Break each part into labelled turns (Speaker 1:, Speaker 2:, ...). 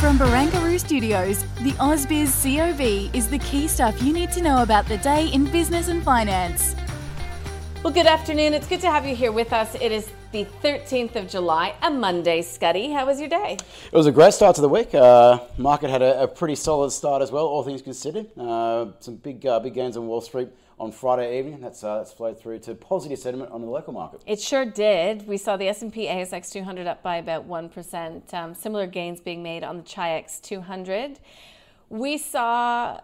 Speaker 1: From Barangaroo Studios, the AusBiz COB is the key stuff you need to know about the day in business and finance.
Speaker 2: Well, good afternoon. It's good to have you here with us. It is the 13th of July, a Monday. Scuddy, how was your day?
Speaker 3: It was a great start to the week. Uh, market had a, a, pretty solid start as well, all things considered. Uh, some big uh, big gains on Wall Street on Friday evening. That's uh, that's flowed through to positive sentiment on the local market.
Speaker 2: It sure did. We saw the S&P ASX 200 up by about one percent. Um, similar gains being made on the Chi-X 200. We saw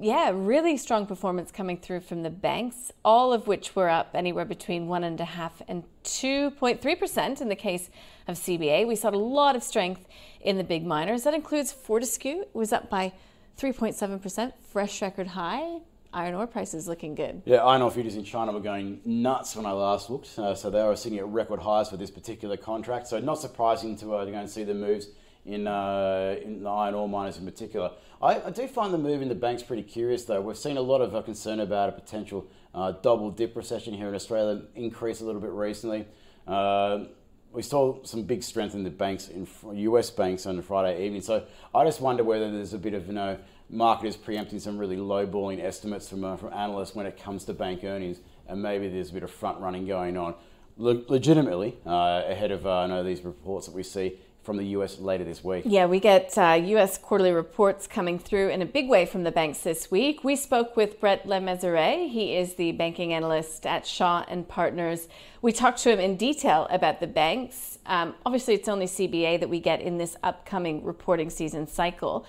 Speaker 2: yeah, really strong performance coming through from the banks, all of which were up anywhere between one and a half and 2.3% in the case of CBA. We saw a lot of strength in the big miners. That includes Fortescue, was up by 3.7%, fresh record high iron ore prices looking good.
Speaker 3: Yeah, iron ore futures in China were going nuts when I last looked. Uh, so they were sitting at record highs for this particular contract. So not surprising to, uh, to go and see the moves in, uh, in the iron ore miners in particular. I, I, do find the move in the banks pretty curious though. We've seen a lot of uh, concern about a potential uh, double dip recession here in Australia increase a little bit recently. Uh, we saw some big strength in the banks, in US banks on Friday evening. So I just wonder whether there's a bit of, you know, market is preempting some really low-balling estimates from, uh, from analysts when it comes to bank earnings, and maybe there's a bit of front running going on. Le- legitimately, uh, ahead of uh, know, these reports that we see from the US later this week.
Speaker 2: Yeah, we get uh, US quarterly reports coming through in a big way from the banks this week. We spoke with Brett Le Mesurier. He is the banking analyst at Shaw and Partners. We talked to him in detail about the banks. Um, obviously, it's only CBA that we get in this upcoming reporting season cycle.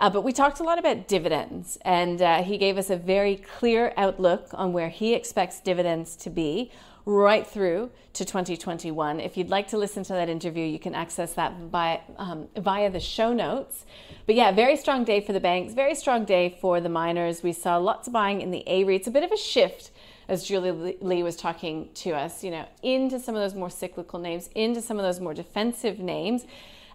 Speaker 2: Uh, but we talked a lot about dividends, and uh, he gave us a very clear outlook on where he expects dividends to be right through to 2021. If you'd like to listen to that interview, you can access that by, um, via the show notes. But yeah, very strong day for the banks, very strong day for the miners. We saw lots of buying in the A REITs, a bit of a shift as Julie Lee was talking to us, you know, into some of those more cyclical names, into some of those more defensive names.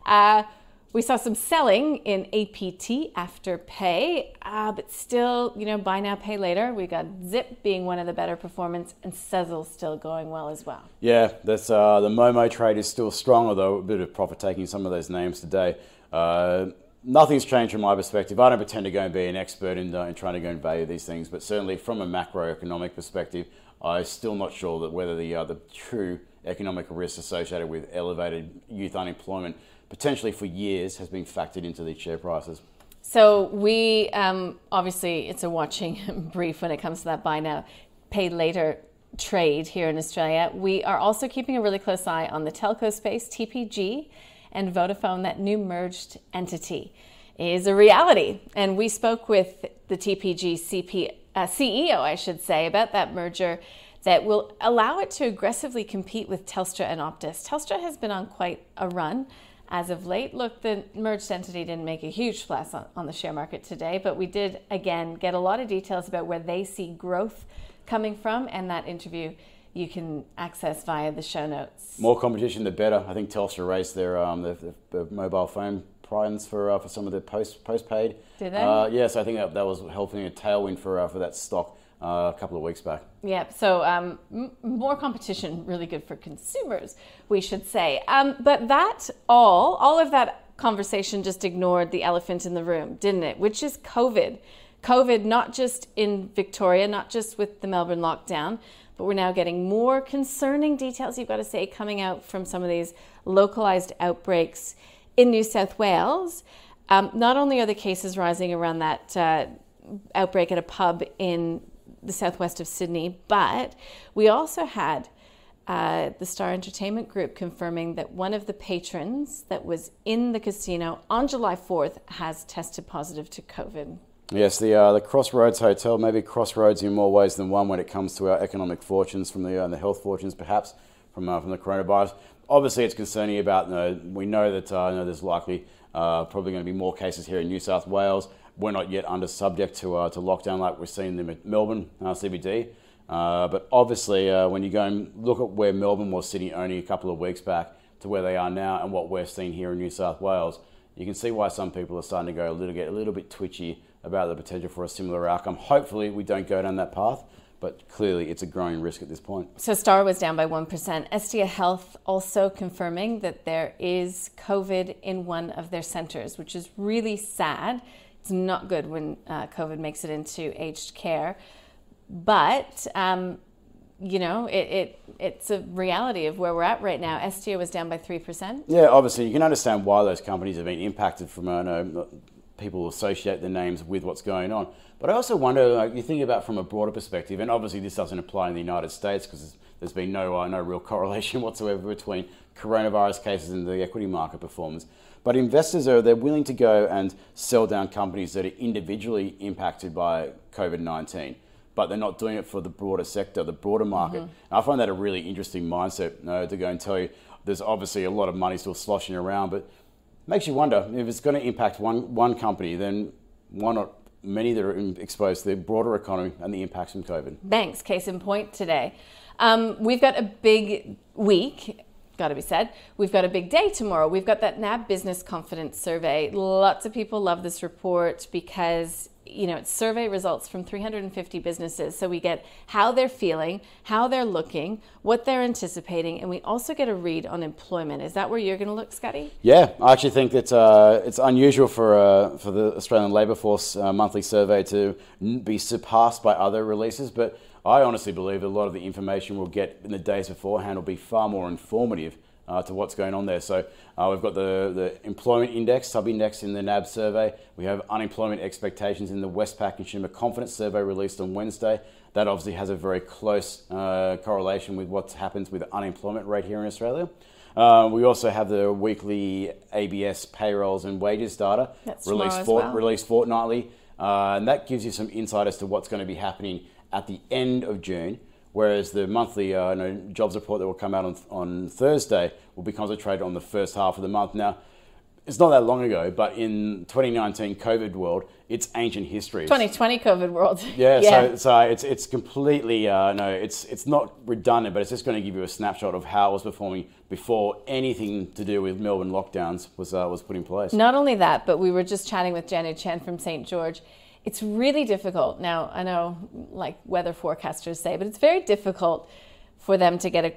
Speaker 2: Uh, we saw some selling in APT Afterpay, uh, but still, you know, buy now, pay later. We got Zip being one of the better performance, and Sezzle still going well as well.
Speaker 3: Yeah, that's uh, the Momo trade is still strong, although a bit of profit taking some of those names today. Uh, nothing's changed from my perspective. I don't pretend to go and be an expert in, uh, in trying to go and value these things, but certainly from a macroeconomic perspective, I'm still not sure that whether the uh, the true economic risks associated with elevated youth unemployment potentially for years has been factored into these share prices.
Speaker 2: So we um, obviously it's a watching brief when it comes to that buy now, pay later trade here in Australia. We are also keeping a really close eye on the telco space, TPG and Vodafone, that new merged entity is a reality. And we spoke with the TPG CP, uh, CEO, I should say, about that merger that will allow it to aggressively compete with Telstra and Optus. Telstra has been on quite a run as of late. Look, the merged entity didn't make a huge splash on, on, the share market today, but we did again get a lot of details about where they see growth coming from, and that interview you can access via the show notes.
Speaker 3: More competition, the better. I think Telstra raised their um, the, the, the mobile phone price for uh, for some of the post postpaid.
Speaker 2: Did they? Uh,
Speaker 3: yes, I think that, that was helping a tailwind for uh, for that stock uh, a couple of weeks back.
Speaker 2: Yeah, so um, m- more competition, really good for consumers, we should say. Um, but that all, all of that conversation just ignored the elephant in the room, didn't it? Which is COVID. COVID, not just in Victoria, not just with the Melbourne lockdown, but we're now getting more concerning details, you've got to say, coming out from some of these localized outbreaks in New South Wales. Um, not only are the cases rising around that uh, outbreak at a pub in the southwest of Sydney, but we also had uh, the Star Entertainment Group confirming that one of the patrons that was in the casino on July 4th has tested positive to COVID.
Speaker 3: Yes, the uh, the Crossroads Hotel, maybe Crossroads in more ways than one when it comes to our economic fortunes from the uh, the health fortunes, perhaps from uh, from the coronavirus. Obviously, it's concerning about. You know, we know that uh, you know, there's likely uh, probably going to be more cases here in New South Wales. We're not yet under subject to uh, to lockdown like we're seeing them at Melbourne uh, CBD. Uh, but obviously, uh, when you go and look at where Melbourne was sitting only a couple of weeks back to where they are now, and what we're seeing here in New South Wales, you can see why some people are starting to go a little get a little bit twitchy about the potential for a similar outcome. Hopefully, we don't go down that path, but clearly it's a growing risk at this point.
Speaker 2: So, Star was down by 1%. Estia Health also confirming that there is COVID in one of their centres, which is really sad. It's not good when uh, COVID makes it into aged care. But, um, you know, it, it it's a reality of where we're at right now. Estia was down by 3%.
Speaker 3: Yeah, obviously, you can understand why those companies have been impacted from uh, no, people associate the names with what's going on. But I also wonder, like, you think about from a broader perspective, and obviously this doesn't apply in the United States because there's been no, uh, no real correlation whatsoever between coronavirus cases and the equity market performance. But investors are they're willing to go and sell down companies that are individually impacted by COVID 19 but they're not doing it for the broader sector, the broader market. Mm-hmm. I find that a really interesting mindset you know, to go and tell you there's obviously a lot of money still sloshing around, but makes you wonder if it's going to impact one, one company, then why not many that are exposed to the broader economy and the impacts from COVID?
Speaker 2: Banks, case in point today. Um, we've got a big week got to be said. We've got a big day tomorrow. We've got that NAB Business Confidence Survey. Lots of people love this report because you know, it's survey results from 350 businesses. So we get how they're feeling, how they're looking, what they're anticipating, and we also get a read on employment. Is that where you're going to look, Scotty?
Speaker 3: Yeah, I actually think that uh, it's unusual for uh, for the Australian Labour Force uh, monthly survey to be surpassed by other releases, but I honestly believe a lot of the information we'll get in the days beforehand will be far more informative uh, to what's going on there. So uh, we've got the, the employment index, sub-index in the NAB survey. We have unemployment expectations in the Westpac Consumer Confidence Survey released on Wednesday. That obviously has a very close uh, correlation with what happens with the unemployment rate here in Australia. Uh, we also have the weekly ABS payrolls and wages data
Speaker 2: released, for, well.
Speaker 3: released fortnightly. Uh, and that gives you some insight as to what's going to be happening at the end of June whereas the monthly uh, know, jobs report that will come out on, on Thursday will be concentrated on the first half of the month. Now, it's not that long ago, but in 2019 COVID world, it's ancient history.
Speaker 2: 2020 COVID world.
Speaker 3: Yeah, yeah. So, so it's it's completely uh, no, it's it's not redundant, but it's just going to give you a snapshot of how it was performing before anything to do with Melbourne lockdowns was uh, was put in place.
Speaker 2: Not only that, but we were just chatting with Janu Chan from St George it's really difficult. Now, I know like weather forecasters say, but it's very difficult for them to get a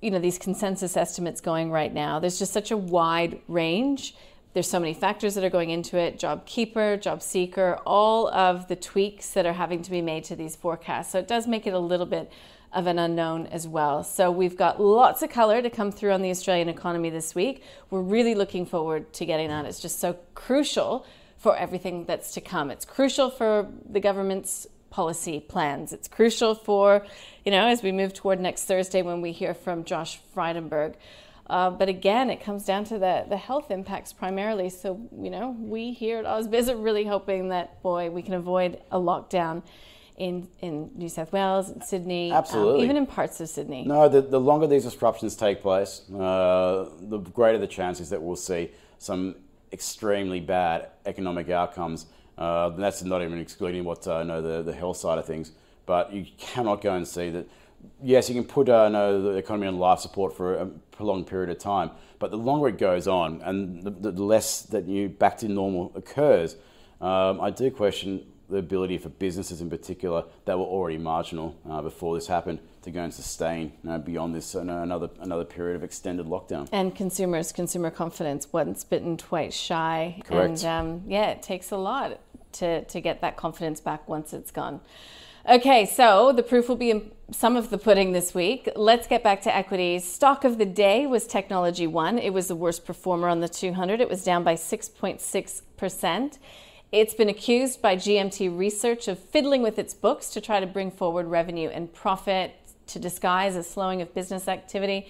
Speaker 2: you know these consensus estimates going right now. There's just such a wide range. There's so many factors that are going into it, job keeper, job seeker, all of the tweaks that are having to be made to these forecasts. So it does make it a little bit of an unknown as well. So we've got lots of color to come through on the Australian economy this week. We're really looking forward to getting that. It's just so crucial for everything that's to come. It's crucial for the government's policy plans. It's crucial for, you know, as we move toward next Thursday when we hear from Josh Frydenberg. Uh, but again, it comes down to the, the health impacts primarily. So, you know, we here at AusBiz are really hoping that, boy, we can avoid a lockdown in, in New South Wales, in Sydney,
Speaker 3: um, Absolutely.
Speaker 2: Um, even in parts of Sydney.
Speaker 3: No, the, the longer these disruptions take place, uh, the greater the chances that we'll see some extremely bad economic outcomes. Uh, that's not even excluding what uh, no, the, the health side of things. But you cannot go and see that. Yes, you can put uh, no, the economy on life support for a prolonged period of time, but the longer it goes on and the, the less that you back to normal occurs, um, I do question the ability for businesses in particular that were already marginal uh, before this happened to go and sustain you know, beyond this uh, another another period of extended lockdown.
Speaker 2: And consumers, consumer confidence, once bitten, twice shy.
Speaker 3: Correct.
Speaker 2: And um, yeah, it takes a lot to to get that confidence back once it's gone. Okay, so the proof will be in some of the pudding this week. Let's get back to equities. Stock of the day was Technology One. It was the worst performer on the 200. It was down by 6.6 percent. It's been accused by GMT Research of fiddling with its books to try to bring forward revenue and profit to disguise a slowing of business activity.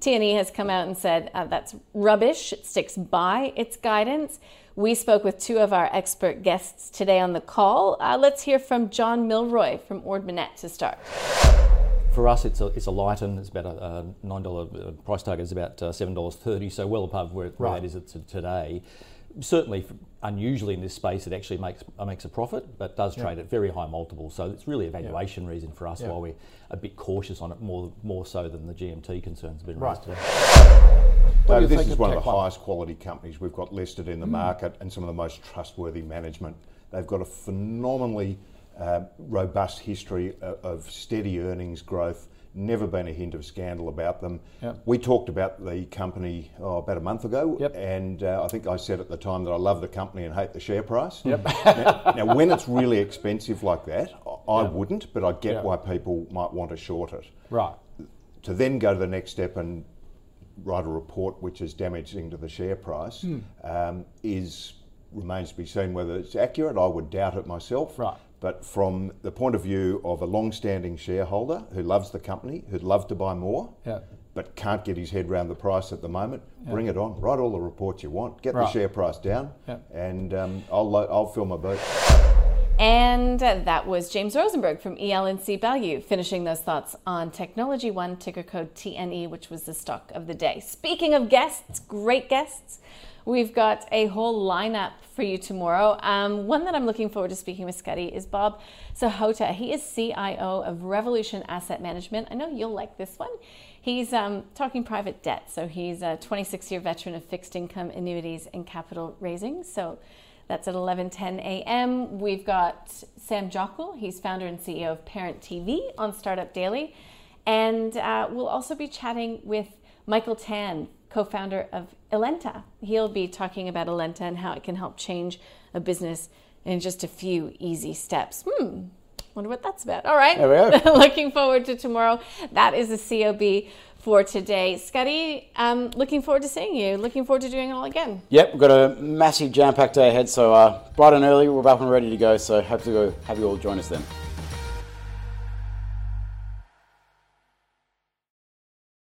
Speaker 2: TNE has come out and said uh, that's rubbish. It sticks by its guidance. We spoke with two of our expert guests today on the call. Uh, let's hear from John Milroy from Ord Minnett to start.
Speaker 4: For us, it's a, it's a Lighten. It's about a, a $9 uh, price target is about uh, $7.30, so well above where, where right. that is today certainly unusually in this space, it actually makes uh, makes a profit, but does trade at very high multiples. So it's really a valuation yeah. reason for us yeah. why we're a bit cautious on it, more more so than the GMT concerns have been right. raised today.
Speaker 5: this is one of the one? highest quality companies we've got listed in the mm. market and some of the most trustworthy management. They've got a phenomenally uh, robust history of, of steady earnings growth never been a hint of scandal about them. Yep. We talked about the company oh, about a month ago, yep. and uh, I think I said at the time that I love the company and hate the share price. Yep. now, now, when it's really expensive like that, I wouldn't, but I get why people might want to short it.
Speaker 6: Right.
Speaker 5: To then go to the next step and write a report which is damaging to the share price mm. um, is remains to be seen whether it's accurate. I would doubt it myself.
Speaker 6: Right.
Speaker 5: But from the point of view of a long-standing shareholder who loves the company, who'd love to buy more, yeah. but can't get his head around the price at the moment, yeah. bring it on. Write all the reports you want. Get right. the share price down, yeah. and um, I'll I'll fill my boat.
Speaker 2: And that was James Rosenberg from EL&C Value finishing those thoughts on Technology One, ticker code TNE, which was the stock of the day. Speaking of guests, great guests, we've got a whole lineup for you tomorrow. Um, one that I'm looking forward to speaking with Scotty is Bob Sahota. He is CIO of Revolution Asset Management. I know you'll like this one. He's um, talking private debt. So he's a 26 year veteran of fixed income annuities and capital raising. So that's at 11:10 a.m. We've got Sam Jockel. He's founder and CEO of Parent TV on Startup Daily, and uh, we'll also be chatting with Michael Tan, co-founder of Elenta. He'll be talking about Elenta and how it can help change a business in just a few easy steps. Hmm. Wonder what that's about. All right. Looking forward to tomorrow. That is the COB for today. Scotty, um, looking forward to seeing you. Looking forward to doing it all again.
Speaker 3: Yep, we've got a massive jam packed day ahead. So, uh, bright and early, we're up and ready to go. So, hope to go have you all join us then.